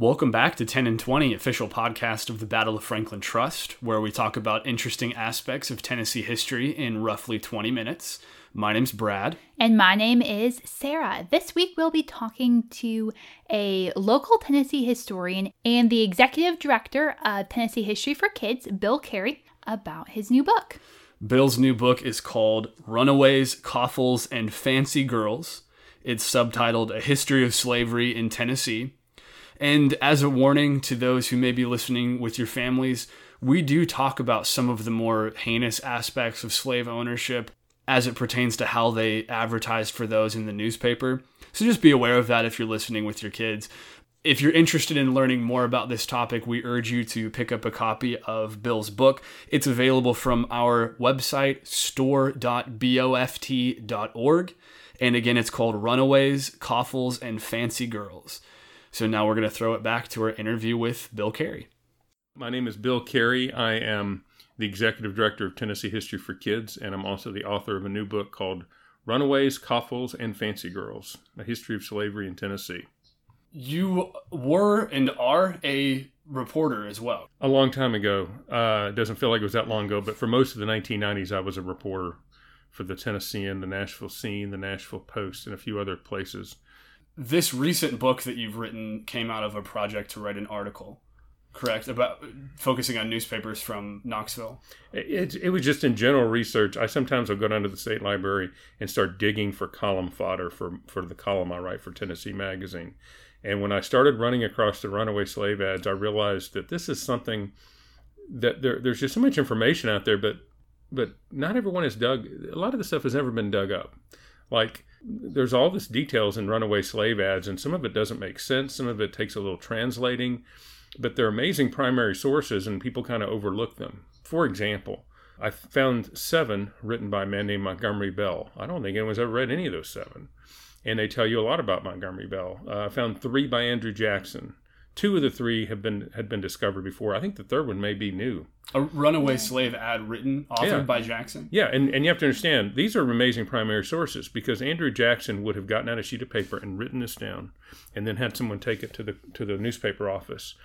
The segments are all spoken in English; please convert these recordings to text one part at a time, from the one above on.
Welcome back to Tenn in 20, official podcast of the Battle of Franklin Trust, where we talk about interesting aspects of Tennessee history in roughly 20 minutes. My name's Brad. And my name is Sarah. This week we'll be talking to a local Tennessee historian and the executive director of Tennessee History for Kids, Bill Carey, about his new book. Bill's new book is called Runaways, Coffles, and Fancy Girls. It's subtitled A History of Slavery in Tennessee. And as a warning to those who may be listening with your families, we do talk about some of the more heinous aspects of slave ownership as it pertains to how they advertised for those in the newspaper. So just be aware of that if you're listening with your kids. If you're interested in learning more about this topic, we urge you to pick up a copy of Bill's book. It's available from our website, store.boft.org. And again, it's called Runaways, Coffles, and Fancy Girls. So now we're going to throw it back to our interview with Bill Carey. My name is Bill Carey. I am the executive director of Tennessee History for Kids, and I'm also the author of a new book called Runaways, Coffles, and Fancy Girls A History of Slavery in Tennessee. You were and are a reporter as well. A long time ago. Uh, doesn't feel like it was that long ago, but for most of the 1990s, I was a reporter for the Tennessean, the Nashville Scene, the Nashville Post, and a few other places this recent book that you've written came out of a project to write an article correct? About focusing on newspapers from knoxville. It, it was just in general research. I sometimes will go down to the state library and start digging for column fodder for, for the column i write for tennessee magazine. And when i started running across the runaway slave ads i realized that this is something that there, there's just so much information out there but but not everyone is dug a lot of the stuff has never been dug up. Like there's all this details in runaway slave ads and some of it doesn't make sense. Some of it takes a little translating but they're amazing primary sources and people kind of overlook them. For example i found seven written by a man named montgomery bell. I don't think anyone's ever read any of those seven and they tell you a lot about montgomery bell. Uh, i found three by andrew jackson two of the three have been had been discovered before. I think the third one may be new. A runaway slave ad written, authored yeah. by Jackson. Yeah, and, and you have to understand these are amazing primary sources because Andrew Jackson would have gotten out a sheet of paper and written this down, and then had someone take it to the to the newspaper office,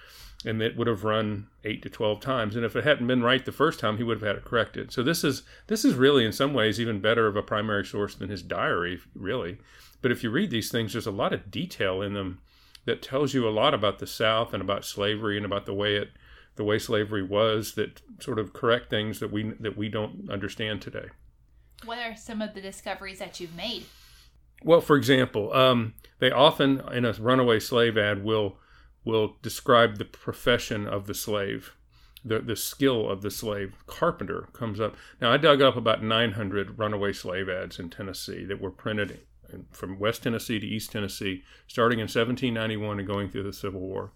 and it would have run eight to twelve times. And if it hadn't been right the first time, he would have had it corrected. So this is this is really in some ways even better of a primary source than his diary, really. But if you read these things, there's a lot of detail in them that tells you a lot about the South and about slavery and about the way it the way slavery was that sort of correct things that we that we don't understand today. What are some of the discoveries that you've made? Well, for example, um, they often in a runaway slave ad will will describe the profession of the slave, the the skill of the slave. Carpenter comes up. Now, I dug up about 900 runaway slave ads in Tennessee that were printed from West Tennessee to East Tennessee, starting in 1791 and going through the Civil War.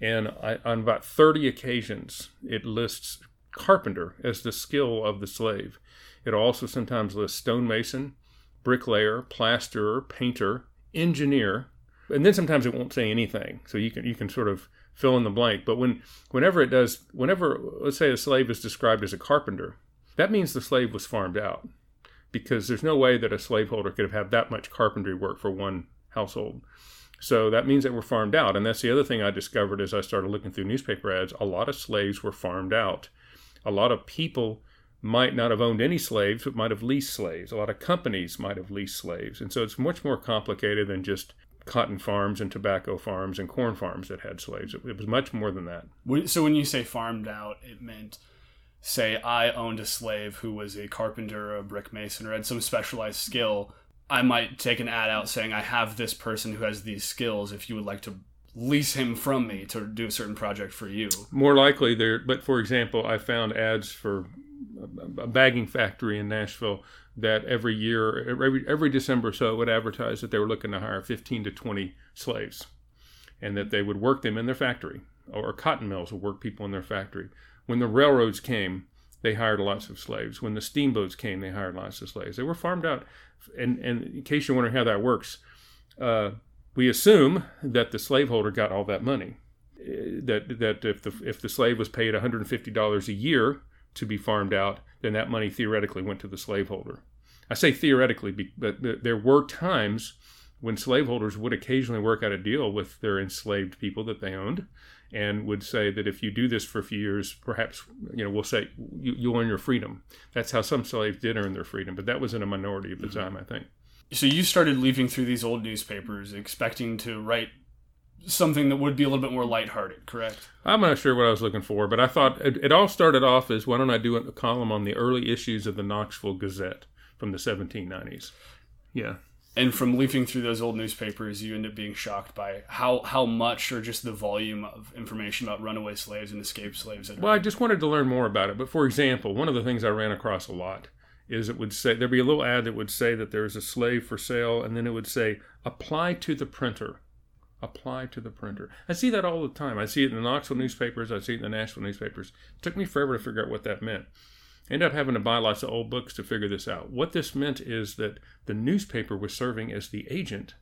And I, on about 30 occasions, it lists carpenter as the skill of the slave. It also sometimes lists stonemason, bricklayer, plasterer, painter, engineer, and then sometimes it won't say anything. So you can you can sort of fill in the blank. But when whenever it does, whenever let's say a slave is described as a carpenter, that means the slave was farmed out because there's no way that a slaveholder could have had that much carpentry work for one household. So that means that we're farmed out. And that's the other thing I discovered as I started looking through newspaper ads. A lot of slaves were farmed out. A lot of people might not have owned any slaves, but might have leased slaves. A lot of companies might have leased slaves. And so it's much more complicated than just cotton farms and tobacco farms and corn farms that had slaves. It, was much more than that. So when you say farmed out, it meant say I owned a slave who was a carpenter or a brick mason or had some specialized skill, I might take an ad out saying I have this person who has these skills if you would like to lease him from me to do a certain project for you. More likely there but for example, I found ads for a bagging factory in Nashville that every year every every December so it would advertise that they were looking to hire 15 to 20 slaves and that they would work them in their factory or cotton mills would work people in their factory when the railroads came, they hired lots of slaves. When the steamboats came, they hired lots of slaves. They were farmed out. And, and in case you're wondering how that works, uh, we assume that the slaveholder got all that money. Uh, that that if the if the slave was paid $150 a year to be farmed out, then that money theoretically went to the slaveholder. I say theoretically, but there were times when slaveholders would occasionally work out a deal with their enslaved people that they owned and would say that if you do this for a few years, perhaps, you know, we'll say you, you earn your freedom. That's how some slaves did earn their freedom, but that was in a minority of the mm-hmm. time, I think. So you started leafing through these old newspapers, expecting to write something that would be a little bit more lighthearted, correct? I'm not sure what I was looking for, but I thought it, it all started off as why don't I do a column on the early issues of the Knoxville Gazette from the 1790s? Yeah. And from leafing through those old newspapers, you end up being shocked by how, how much or just the volume of information about runaway slaves and escaped slaves. Well, I just wanted to learn more about it. But for example, one of the things I ran across a lot is it would say there'd be a little ad that would say that there's a slave for sale, and then it would say apply to the printer. Apply to the printer. I see that all the time. I see it in the Knoxville newspapers. I see it in the Nashville newspapers. It took me forever to figure out what that meant. I ended up having to buy lots of old books to figure this out. What this meant is that the newspaper was serving as the agent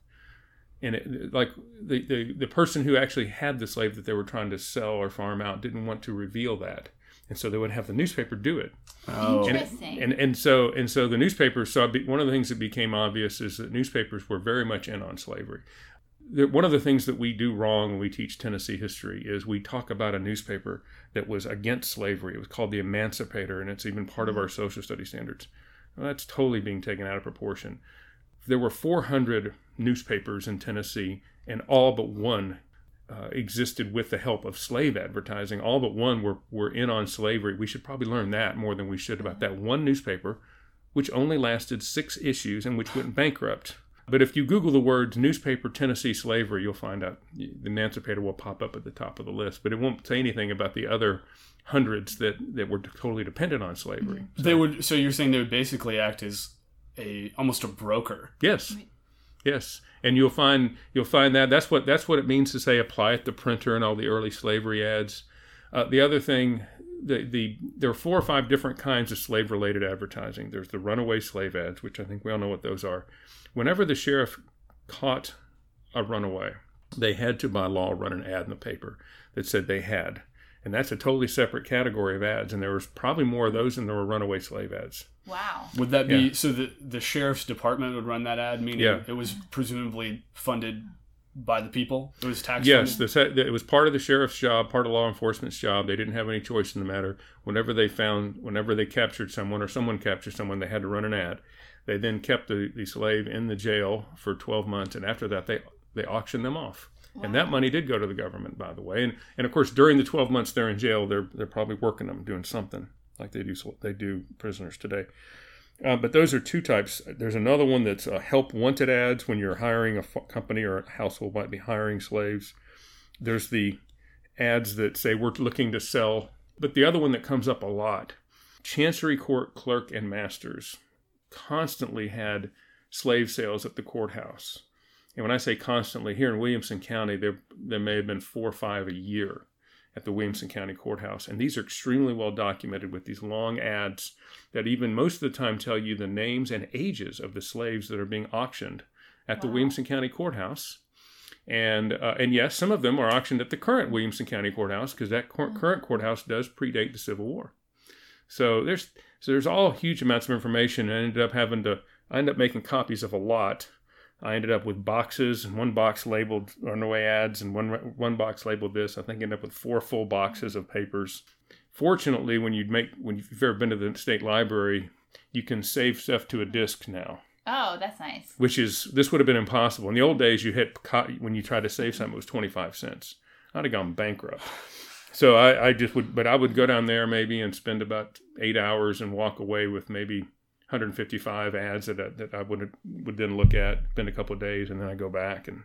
and it, like the, the the person who actually had the slave that they were trying to sell or farm out didn't want to reveal that and so they would have the newspaper do it Oh. and, Interesting. and and so and so the newspapers so be- one of the things that became obvious is that newspapers were very much in on slavery the, one of the things that we do wrong when we teach Tennessee history is we talk about a newspaper that was against slavery. It was called the Emancipator, and it's even part of our social study standards. Well, that's totally being taken out of proportion. There were 400 newspapers in Tennessee, and all but one uh, existed with the help of slave advertising. All but one were, were in on slavery. We should probably learn that more than we should about that one newspaper, which only lasted six issues and which went bankrupt. But if you Google the words newspaper Tennessee slavery, you'll find out the Emancipator will pop up at the top of the list. But it won't say anything about the other hundreds that, that were totally dependent on slavery. They would. So you're saying they would basically act as a almost a broker. Yes. Yes. And you'll find you'll find that that's what that's what it means to say apply at the printer and all the early slavery ads. Uh, the other thing, the the there are four or five different kinds of slave related advertising. There's the runaway slave ads, which I think we all know what those are. Whenever the sheriff caught a runaway, they had to by law run an ad in the paper that said they had. And that's a totally separate category of ads. And there was probably more of those than there were runaway slave ads. wow. Would that be Yeah. so? The the sheriff's department would run that ad, meaning Yeah. it was presumably funded by the people. It was tax. Yes, funded? this, it was part of the sheriff's job, part of law enforcement's job. They didn't have any choice in the matter. Whenever they found, whenever they captured someone or someone captured someone, they had to run an ad. They then kept the, the slave in the jail for 12 months, and after that, they they auctioned them off. And that money did go to the government, by the way. And and of course, during the 12 months they're in jail, they're they're probably working them, doing something like they do they do prisoners today. Uh, but those are two types. There's another one that's uh, help wanted ads when you're hiring a f- company or a household might be hiring slaves. There's the ads that say we're looking to sell. But the other one that comes up a lot Chancery Court clerk and masters constantly had slave sales at the courthouse. And when I say constantly, here in Williamson County, there, there may have been four or five a year at the Williamson County Courthouse. And these are extremely well documented with these long ads that even most of the time tell you the names and ages of the slaves that are being auctioned at the Williamson County Courthouse. And uh, and yes, some of them are auctioned at the current Williamson County Courthouse because that cor- current courthouse does predate the Civil War. So there's so there's all huge amounts of information. I ended up having to I ended up making copies of a lot. I ended up with boxes and one box labeled runaway ads and one one box labeled this. I think I ended up with four full boxes of papers. Fortunately, when you make when you've ever been to the state library, you can save stuff to a disk now Oh, that's nice. which is this would have been impossible in the old days. You hit when you tried to save something, it was twenty five cents. I'd have gone bankrupt. So I, I just would, but I would go down there maybe and spend about eight hours and walk away with maybe 155 ads that I, that I would would then look at, spend a couple of days, and then I go back and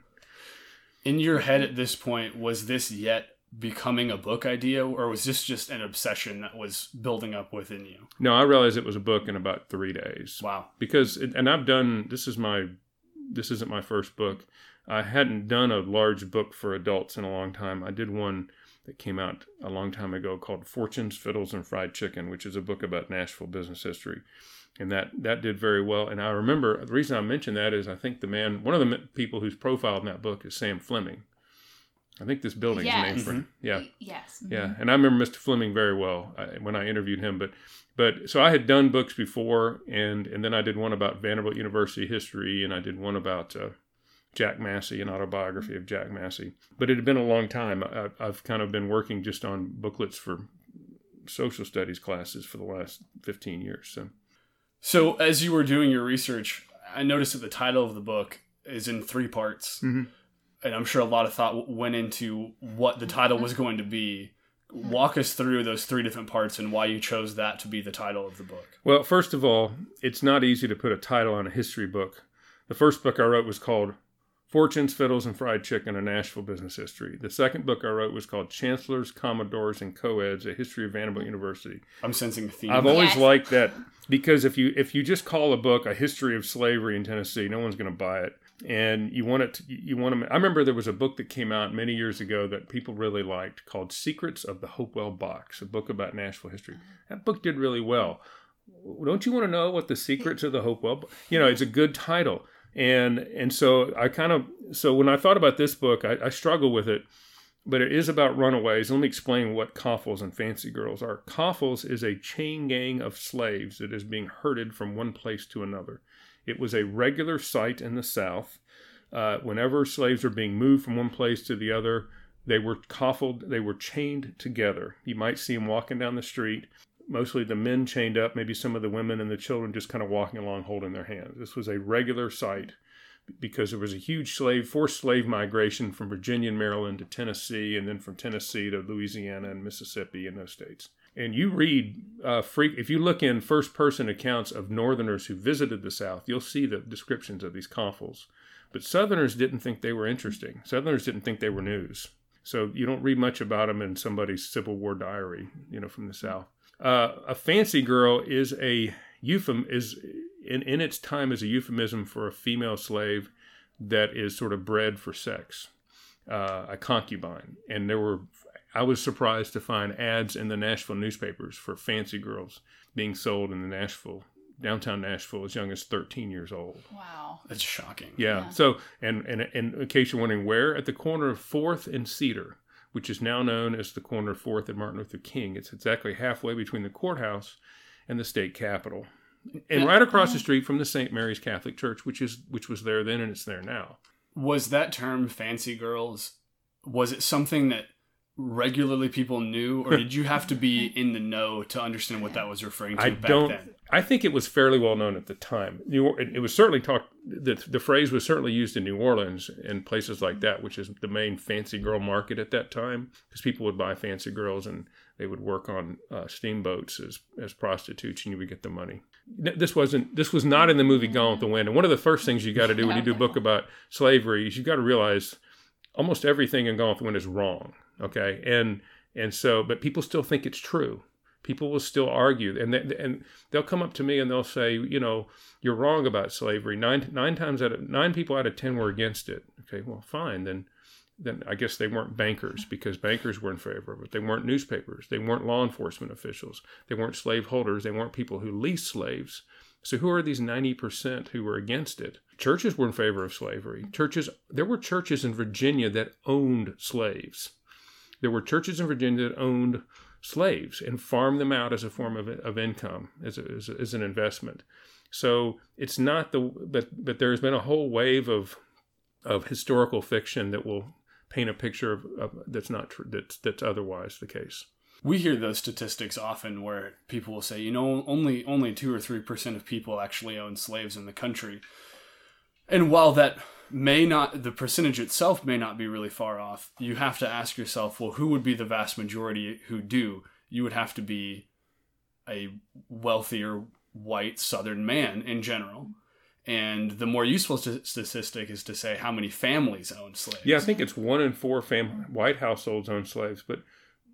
In your head at this point, was this yet becoming a book idea, or was this just an obsession that was building up within you? no, I realized it was a book in about three days. Wow. because it, and I've done this is my this isn't my first book. I hadn't done a large book for adults in a long time. I did one that came out a long time ago called Fortunes, Fiddles, and Fried Chicken, which is a book about Nashville business history, and that that did very well. And I remember the reason I mention that is I think the man, one of the people who's profiled in that book is Sam Fleming. I think this building Yes. is named for him. Mm-hmm. Yeah. Yes. Yeah, mm-hmm. and I remember Mr. Fleming very well I, when I interviewed him. But but so I had done books before, and and then I did one about Vanderbilt University history, and I did one about uh, Jack Massey, an autobiography of Jack Massey. But it had been a long time. I, I've kind of been working just on booklets for social studies classes for the last 15 years. So, So, as you were doing your research, I noticed that the title of the book is in three parts. Mhm. And I'm sure a lot of thought went into what the title was going to be. Walk us through those three different parts and why you chose that to be the title of the book. well, first of all, it's not easy to put a title on a history book. The first book I wrote was called Fortunes, Fiddles, and Fried Chicken, a Nashville Business History. The second book I wrote was called Chancellors, Commodores, and Co-eds, a History of Vanderbilt University. I'm sensing a theme. I've always Yes. liked that because if you if you just call a book a history of slavery in Tennessee, no one's going to buy it. And you want it. To, you want to. I remember there was a book that came out many years ago that people really liked called "Secrets of the Hopewell Box," a book about Nashville history. That book did really well. Don't you want to know what the secrets of the Hopewell? You know, it's a good title. And and so I kind of so when I thought about this book, I, I struggle with it but it is about runaways. Let me explain what coffles and fancy girls are. Coffles is a chain gang of slaves that is being herded from one place to another. It was a regular sight in the South. Uh, whenever slaves were being moved from one place to the other, they were coffled, they were chained together. You might see them walking down the street, mostly the men chained up, maybe some of the women and the children just kind of walking along holding their hands. This was a regular sight because there was a huge slave forced slave migration from Virginia and Maryland to Tennessee, and then from Tennessee to Louisiana and Mississippi in those states. And you read, uh, if you look in first person accounts of Northerners who visited the South, you'll see the descriptions of these coffles. But Southerners didn't think they were interesting. Southerners didn't think they were news. So you don't read much about them in somebody's Civil War diary, you know, from the South. Uh, a fancy girl is a euphem is in, in its time is a euphemism for a female slave that is sort of bred for sex, uh, a concubine. And there were, I was surprised to find ads in the Nashville newspapers for fancy girls being sold in the Nashville, downtown Nashville, as young as 13 years old. Wow. That's shocking. Yeah. Yeah. So, and, and and in case you're wondering where, at the corner of Fourth and Cedar, which is now known as the corner of Fourth and Martin Luther King. It's exactly halfway between the courthouse and the state capitol, and right across the street from the St. Mary's Catholic Church, which is which was there then and it's there now. Was that term fancy girls, was it something that regularly people knew, or did you have to be in the know to understand what that was referring to I back don't. then? I think it was fairly well known at the time. New, it was certainly talked. The, the phrase was certainly used in New Orleans and places like that, which is the main fancy girl market at that time, because people would buy fancy girls and they would work on uh, steamboats as as prostitutes, and you would get the money. This wasn't. This was not in the movie Gone with the Wind. And one of the first things you got to do when you do a book about slavery is you got to realize almost everything in Gone with the Wind is wrong. Okay, and and so, but people still think it's true. People will still argue, and they, and they'll come up to me and they'll say, you know, you're wrong about slavery. Nine nine times out of nine people out of ten were against it. Okay, well, fine then. Then I guess they weren't bankers because bankers were in favor of it. They weren't newspapers. They weren't law enforcement officials. They weren't slaveholders. They weren't people who leased slaves. So who are these 90% who were against it? Churches were in favor of slavery. Churches there were churches in Virginia that owned slaves. There were churches in Virginia that owned slaves and farmed them out as a form of, of income, as, a, as, a, as an investment. So it's not the but but there's been a whole wave of of historical fiction that will paint a picture of, of that's not true that's that's otherwise the case. We hear those statistics often where people will say, you know, only only two or three percent of people actually own slaves in the country. And while that may not the percentage itself may not be really far off, you have to ask yourself, well, who would be the vast majority who do? You would have to be a wealthier white southern man in general. And the more useful st- statistic is to say how many families own slaves. Yeah, I think it's one in four fam- white households own slaves. But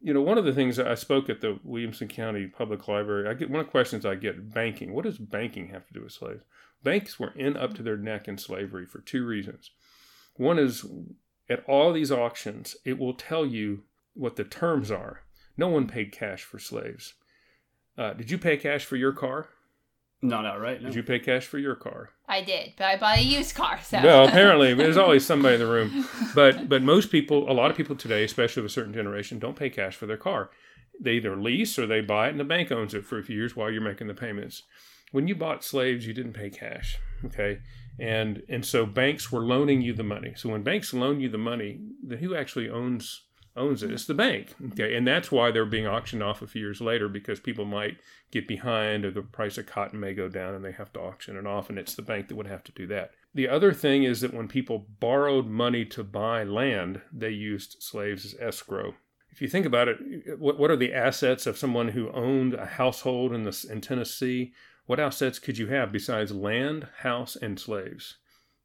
you know, one of the things I spoke at the Williamson County Public Library, I get one of the questions I get: banking. What does banking have to do with slaves? Banks were in up to their neck in slavery for two reasons. One is at all these auctions, it will tell you what the terms are. No one paid cash for slaves. Uh, did you pay cash for your car? Not outright. No. Did you pay cash for your car? I did, but I bought a used car, so. Well, apparently, there's always somebody in the room. But but most people, a lot of people today, especially of a certain generation, don't pay cash for their car. They either lease or they buy it, and the bank owns it for a few years while you're making the payments. When you bought slaves, you didn't pay cash, okay? and and so banks were loaning you the money. So when banks loan you the money, then who actually owns owns it? It's the bank. Okay, and that's why they're being auctioned off a few years later because people might get behind, or the price of cotton may go down, and they have to auction it off, and it's the bank that would have to do that. The other thing is that when people borrowed money to buy land, they used slaves as escrow. If you think about it, what, what are the assets of someone who owned a household in, the, in Tennessee? What assets could you have besides land, house, and slaves?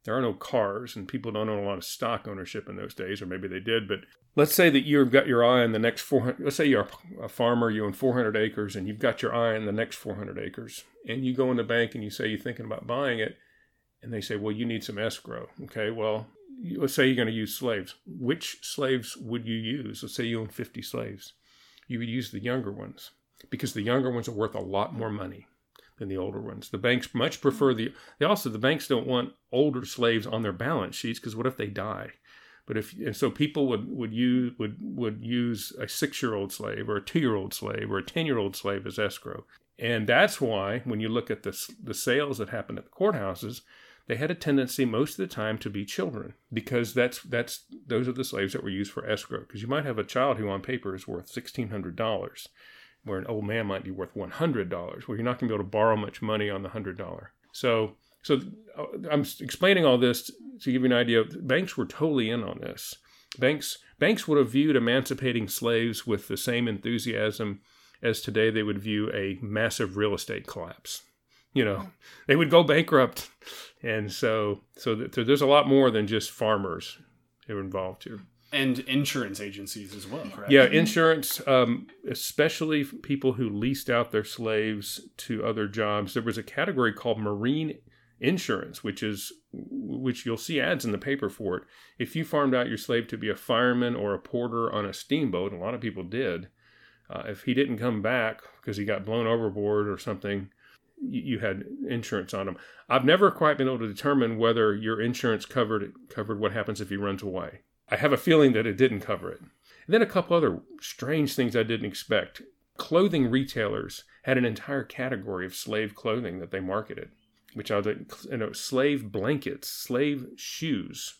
There are no cars, and people don't own a lot of stock ownership in those days, or maybe they did. But let's say that you've got your eye on the next 400. Let's say you're a farmer, you own 400 acres, and you've got your eye on the next 400 acres. And you go in the bank and you say you're thinking about buying it, and they say, well, you need some escrow. Okay, well, let's say you're going to use slaves. Which slaves would you use? Let's say you own 50 slaves. You would use the younger ones because the younger ones are worth a lot more money than the older ones. The banks much prefer the. They also the banks don't want older slaves on their balance sheets because what if they die? But if and so people would would use would would use a six year old slave or a two year old slave or a ten year old slave as escrow, and that's why when you look at the the sales that happen at the courthouses, they had a tendency most of the time to be children because that's that's those are the slaves that were used for escrow. Because you might have a child who on paper is worth sixteen hundred dollars, where an old man might be worth $100. where you're not going to be able to borrow much money on the $100. So, so uh, I'm explaining all this to give you an idea. Banks were totally in on this. Banks banks would have viewed emancipating slaves with the same enthusiasm as today they would view a massive real estate collapse. You know, they would go bankrupt, and so so there's a lot more than just farmers who are involved here and insurance agencies as well correct yeah insurance um, especially people who leased out their slaves to other jobs there was a category called marine insurance which is which you'll see ads in the paper for it if you farmed out your slave to be a fireman or a porter on a steamboat a lot of people did uh, if he didn't come back because he got blown overboard or something you had insurance on him. I've never quite been able to determine whether your insurance covered covered what happens if he runs away. I have a feeling that it didn't cover it. And then a couple other strange things I didn't expect. Clothing retailers had an entire category of slave clothing that they marketed, which are the you know, slave blankets, slave shoes,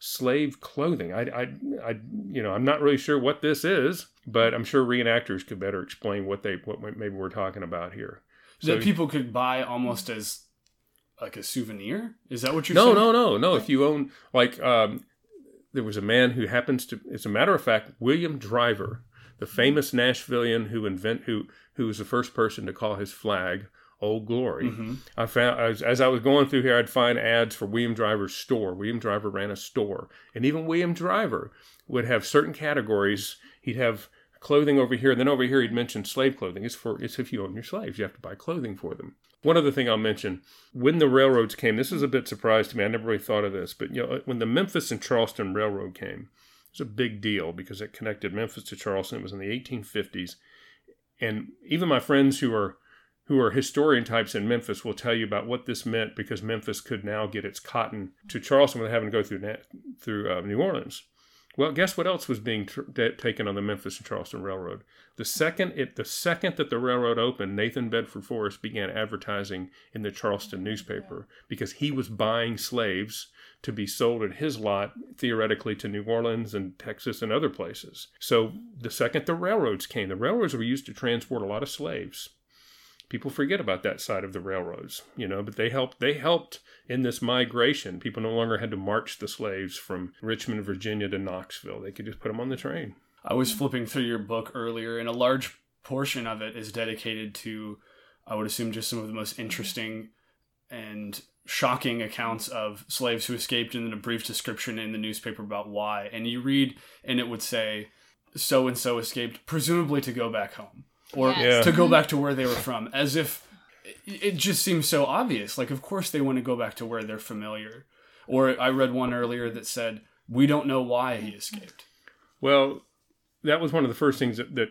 slave clothing. I, I, I, you know, I'm not really sure what this is, but I'm sure reenactors could better explain what they, what maybe we're talking about here. So, that people could buy almost as like a souvenir. Is that what you're no, saying? No, no, no, no. If you own like um, there was a man who happens to, as a matter of fact, William Driver, the famous Nashvillian who invent who who was the first person to call his flag Old Glory. Mm-hmm. I found as, as, I was going through here, I'd find ads for William Driver's store. William Driver ran a store, and even William Driver would have certain categories. He'd have clothing over here, and then over here he'd mention slave clothing. It's for it's if you own your slaves, you have to buy clothing for them. One other thing I'll mention when the railroads came, this is a bit surprised to me. I never really thought of this, but you know, when the Memphis and Charleston Railroad came, it was a big deal because it connected Memphis to Charleston. It was in the 1850s, and even my friends who are who are historian types in Memphis will tell you about what this meant because Memphis could now get its cotton to Charleston without having to go through through uh, New Orleans. Well, guess what else was being tr- taken on the Memphis and Charleston Railroad? The second it the second that the railroad opened, Nathan Bedford Forrest began advertising in the Charleston newspaper because he was buying slaves to be sold at his lot theoretically to New Orleans and Texas and other places. So the second the railroads came, the railroads were used to transport a lot of slaves people forget about that side of the railroads, you know, but they helped they helped in this migration. People no longer had to march the slaves from Richmond, Virginia to Knoxville. They could just put them on the train. I was flipping through your book earlier and a large portion of it is dedicated to I would assume just some of the most interesting and shocking accounts of slaves who escaped and then a brief description in the newspaper about why. And you read and it would say so and so escaped presumably to go back home or yes. to go back to where they were from, as if it just seems so obvious. Like, of course, they want to go back to where they're familiar. Or I read one earlier that said, "We don't know why he escaped." Well, that was one of the first things that, that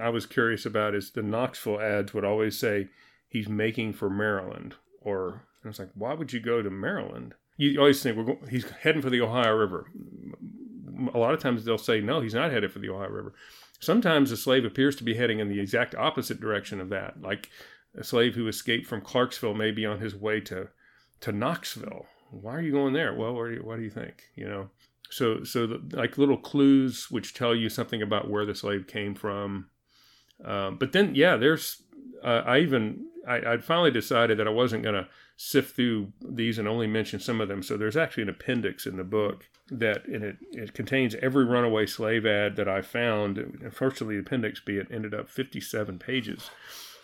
I was curious about. Is the Knoxville ads would always say he's making for Maryland, or I was like, why would you go to Maryland? You always think we're going, he's heading for the Ohio River. A lot of times they'll say no, he's not headed for the Ohio River. Sometimes a slave appears to be heading in the exact opposite direction of that, like a slave who escaped from Clarksville may be on his way to, to Knoxville. why are you going there? Well, what do you, what do you think? You know, so so the, like little clues which tell you something about where the slave came from. Um, but then, yeah, there's uh, I even I, I'd finally decided that I wasn't going to sift through these and only mention some of them. So there's actually an appendix in the book that and it, it contains every runaway slave ad that I found. Unfortunately, the appendix B it ended up 57 pages,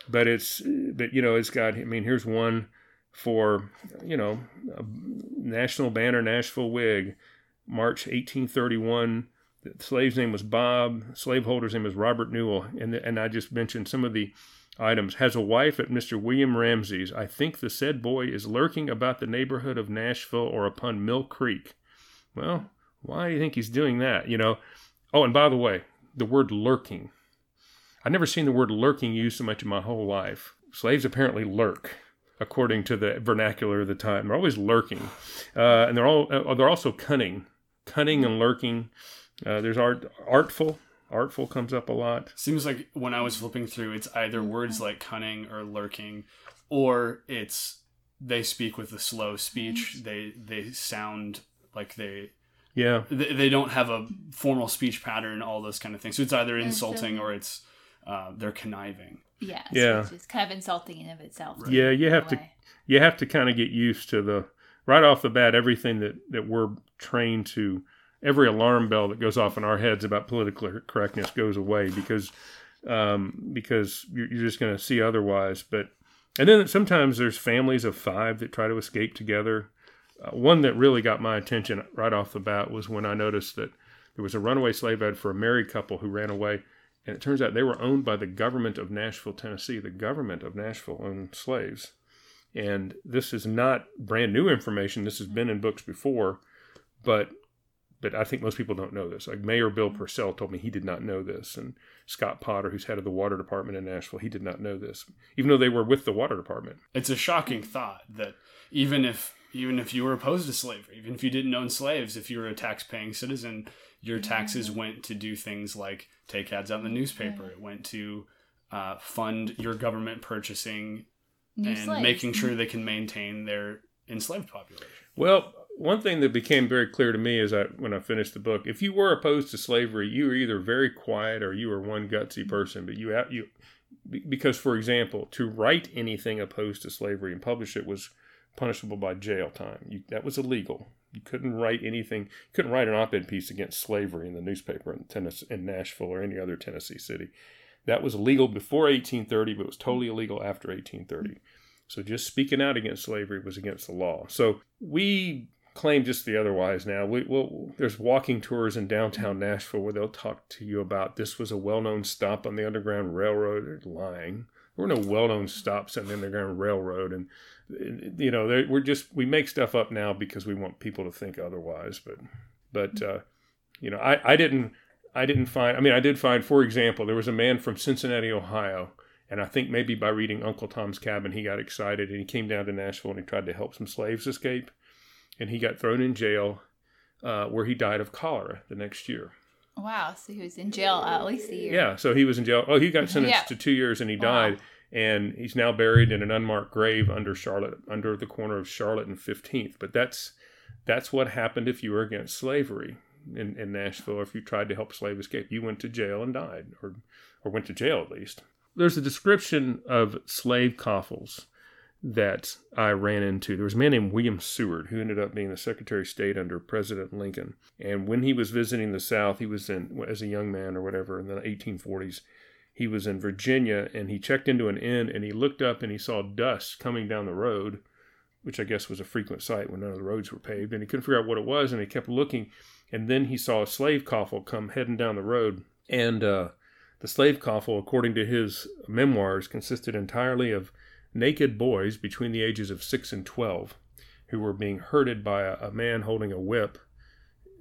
but it's but you know it's got I mean here's one for you know National Banner Nashville Whig, March 1831. The slave's name was Bob. Slaveholder's name was Robert Newell, and and I just mentioned some of the items. Has a wife at Mr. William Ramsey's. I think the said boy is lurking about the neighborhood of Nashville or upon Mill Creek. Well, why do you think he's doing that? You know. Oh, and by the way, the word lurking. I've never seen the word lurking used so much in my whole life. Slaves apparently lurk, according to the vernacular of the time. They're always lurking, uh, and they're all uh, they're also cunning, cunning and lurking. Uh, there's art artful. Artful comes up a lot. Seems like when I was flipping through, it's either words like cunning or lurking, or it's they speak with a slow speech. They they sound like they Yeah, they, they don't have a formal speech pattern. All those kind of things. So it's either insulting or it's uh, they're conniving. Yes. Yeah. Which is kind of insulting in of itself. Yeah, you have to- you have to kind of get used to the right off the bat everything that that we're trained to every alarm bell that goes off in our heads about political correctness goes away because um, because you're, you're just going to see otherwise. But and then sometimes there's families of five that try to escape together. Uh, one that really got my attention right off the bat was when i noticed that there was a runaway slave ad for a married couple who ran away and it turns out they were owned by the government of nashville tennessee the government of nashville owned slaves. And this is not brand new information. This has been in books before, but but I think most people don't know this. Like Mayor Bill mm-hmm. Purcell told me he did not know this, and Scott Potter, who's head of the water department in Nashville, he did not know this, even though they were with the water department. It's a shocking thought that even if even if you were opposed to slavery, even if you didn't own slaves, if you were a tax-paying citizen, your taxes mm-hmm. went to do things like take ads out in the newspaper. It went to uh, fund your government purchasing New and slaves. making sure mm-hmm. they can maintain their enslaved population. Well, one thing that became very clear to me is I when I finished the book, if you were opposed to slavery, you were either very quiet or you were one gutsy mm-hmm. person. But you you because, for example, to write anything opposed to slavery and publish it was punishable by jail time. You, that was illegal. You couldn't write anything. You couldn't write an op-ed piece against slavery in the newspaper in Tennessee, in Nashville or any other Tennessee city. That was illegal before 1830, but it was totally illegal after 1830. So just speaking out against slavery was against the law. So we claim just the otherwise now. We, well, there's walking tours in downtown Nashville where they'll talk to you about this was a well-known stop on the Underground Railroad. They're lying. There were no well-known stops on the Underground Railroad, and you know we're just we make stuff up now because we want people to think otherwise. But but uh, you know I, I didn't I didn't find I mean I did find for example there was a man from Cincinnati, Ohio. And I think maybe by reading Uncle Tom's Cabin, he got excited and he came down to Nashville and he tried to help some slaves escape. And he got thrown in jail uh, where he died of cholera the next year. Wow. So he was in jail uh, at least a year. Yeah, so he was in jail. Oh, he got sentenced Yeah. to two years and he Wow. died. And he's now buried in an unmarked grave under Charlotte, under the corner of Charlotte and Fifteenth. But that's that's what happened if you were against slavery in, in Nashville. If you tried to help slave escape, you went to jail and died, or or went to jail at least. There's a description of slave coffles that I ran into. There was a man named William Seward who ended up being the Secretary of State under President Lincoln. And when he was visiting the South, he was in as a young man or whatever in the 1840s. He was in Virginia and he checked into an inn and he looked up and he saw dust coming down the road, which I guess was a frequent sight when none of the roads were paved. And he couldn't figure out what it was and he kept looking. And then he saw a slave coffle come heading down the road. And uh, the slave coffle, according to his memoirs, consisted entirely of naked boys between the ages of 6 and 12 who were being herded by a, a man holding a whip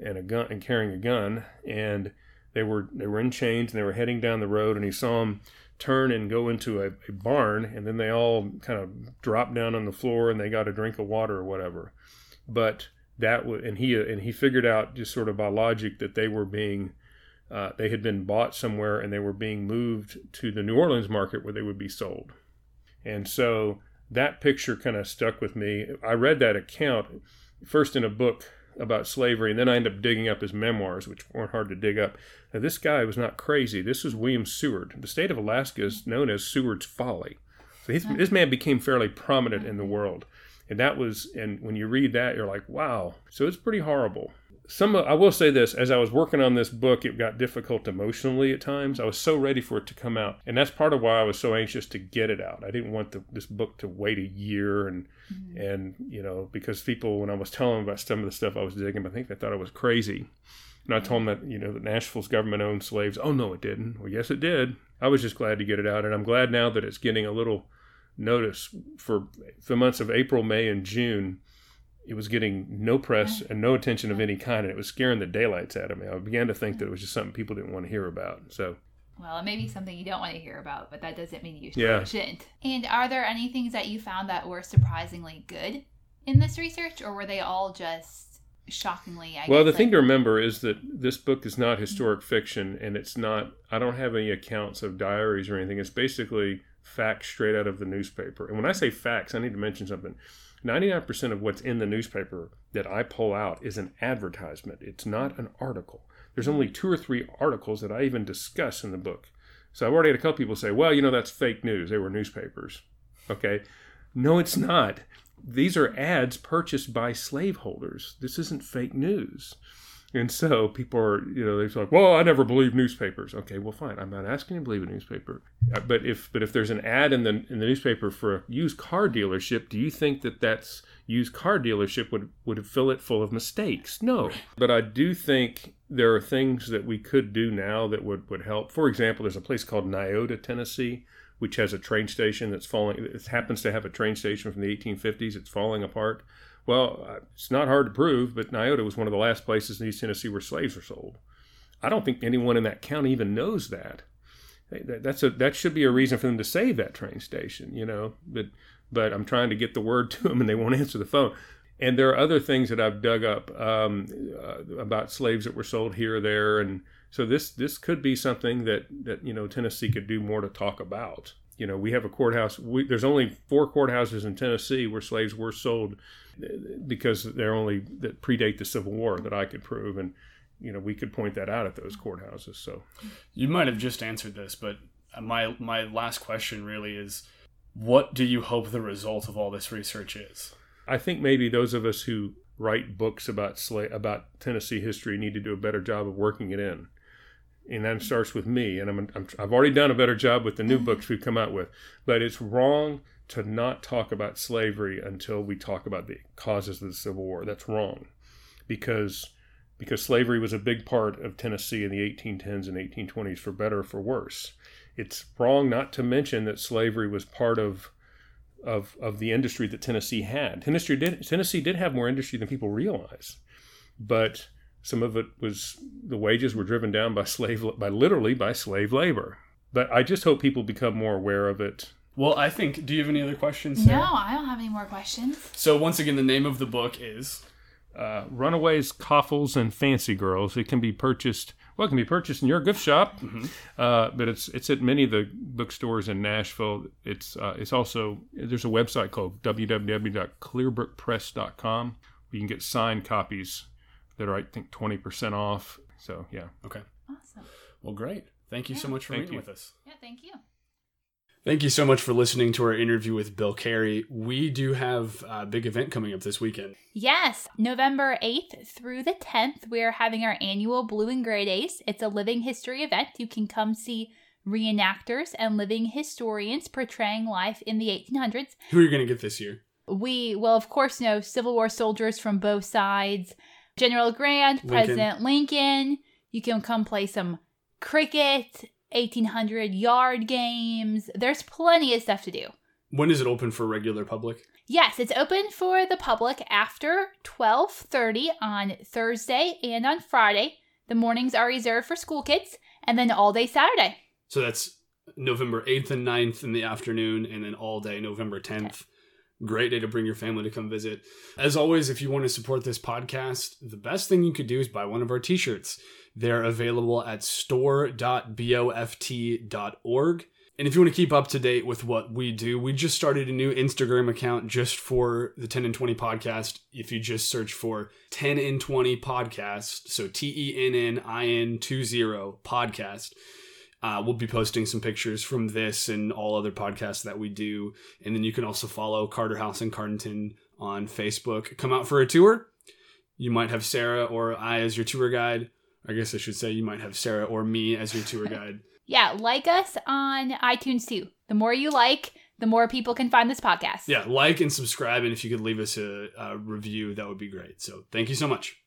and a gun and carrying a gun and they were they were in chains and they were heading down the road and he saw them turn and go into a, a barn and then they all kind of dropped down on the floor and they got a drink of water or whatever but that and he and he figured out just sort of by logic that they were being uh, they had been bought somewhere and they were being moved to the New Orleans market where they would be sold. And so that picture kind of stuck with me. I read that account first in a book about slavery, and then I ended up digging up his memoirs, which weren't hard to dig up. Now, this guy was not crazy. This was William Seward. The state of Alaska is known as Seward's Folly. So he's, this man became fairly prominent in the world. And that was, and when you read that, you're like, wow. So it's pretty horrible some I will say this as I was working on this book it got difficult emotionally at times. I was so ready for it to come out and that's part of why I was so anxious to get it out. I didn't want the, this book to wait a year and mm-hmm. and you know because people when I was telling them about some of the stuff I was digging I think they thought I was crazy. And I told them that you know that Nashville's government owned slaves. Oh no it didn't. Well yes it did. I was just glad to get it out and I'm glad now that it's getting a little notice for the months of April May and June it was getting no press and no attention of any kind, and it was scaring the daylights out of me. I began to think that it was just something people didn't want to hear about. So, well, it may be something you don't want to hear about, but that doesn't mean you yeah. shouldn't. And are there any things that you found that were surprisingly good in this research, or were they all just shockingly? I well, the like... thing to remember is that this book is not mm-hmm. historic fiction, and it's not. I don't have any accounts of diaries or anything. It's basically facts straight out of the newspaper. And when I say facts, I need to mention something 99% of what's in the newspaper that I pull out is an advertisement. It's not an article. There's only two or three articles that I even discuss in the book. So I've already had a couple people say, well, you know, that's fake news. They were newspapers. Okay. No, it's not. These are ads purchased by slaveholders. This isn't fake news. And so people are, you know, they're like, "Well, I never believe newspapers." Okay, well, fine. I'm not asking you to believe a newspaper, uh, but if but if there's an ad in the in the newspaper for a used car dealership, do you think that that's used car dealership would would fill it full of mistakes? No, but I do think there are things that we could do now that would would help. For example, there's a place called Niota, Tennessee, which has a train station that's falling. It happens to have a train station from the 1850s. It's falling apart well, it's not hard to prove, but Niota was one of the last places in East Tennessee where slaves were sold. I don't think anyone in that county even knows that. That's a that should be a reason for them to save that train station, you know. But but I'm trying to get the word to them, and they won't answer the phone. And there are other things that I've dug up um, uh, about slaves that were sold here or there, and so this this could be something that that you know Tennessee could do more to talk about. You know, we have a courthouse. We, there's only four courthouses in Tennessee where slaves were sold because they're only that predate the Civil War that I could prove, and you know we could point that out at those courthouses. So you might have just answered this, but uh, my my last question really is, what do you hope the result of all this research is? I think maybe those of us who write books about slave about Tennessee history need to do a better job of working it in. And that starts with me, and I'm, I'm I've already done a better job with the new books we've come out with. But it's wrong to not talk about slavery until we talk about the causes of the Civil War. That's wrong, because because slavery was a big part of Tennessee in the 1810s and 1820s, for better or for worse. It's wrong not to mention that slavery was part of of of the industry that Tennessee had. Tennessee did Tennessee did have more industry than people realize, but some of it was the wages were driven down by slave by literally by slave labor. But I just hope people become more aware of it well, I think. Do you have any other questions? Sarah? No, I don't have any more questions. So once again, the name of the book is uh, "Runaways, Coffles, and Fancy Girls." It can be purchased. Well, it can be purchased in your gift shop, mm-hmm. uh, but it's it's at many of the bookstores in Nashville. It's uh, it's also there's a website called www.clearbrookpress.com where you can get signed copies that are I think twenty percent off. So yeah. Okay. Awesome. Well, great. Thank you yeah. so much for thank reading you. with us. Yeah, thank you. Thank you so much for listening to our interview with Bill Carey. We do have a big event coming up this weekend. Yes, November 8th through the 10th, we are having our annual Blue and Gray Days. It's a living history event. You can come see reenactors and living historians portraying life in the 1800s. Who are you going to get this year? We will, of course, know Civil War soldiers from both sides General Grant, Lincoln. President Lincoln. You can come play some cricket 1800 yard games. There's plenty of stuff to do. When is it open for regular public? Yes, it's open for the public after 12:30 on Thursday and on Friday. The mornings are reserved for school kids and then all day Saturday. So that's November 8th and 9th in the afternoon and then all day November 10th. Great day to bring your family to come visit. As always, if you want to support this podcast, the best thing you could do is buy one of our t-shirts. They're available at store.boft.org. And if you want to keep up to date with what we do, we just started a new Instagram account just for the Tenn in 20 podcast. If you just search for Tenn in 20 podcast, so T E N N I N 20 podcast, uh, we'll be posting some pictures from this and all other podcasts that we do. And then you can also follow Carter House and Carnton on Facebook. Come out for a tour. You might have Sarah or I as your tour guide. I guess I should say you might have Sarah or me as your tour guide. Yeah, like us on iTunes too. The more you like, the more people can find this podcast. Yeah, like and subscribe. And if you could leave us a, a review, that would be great. So thank you so much.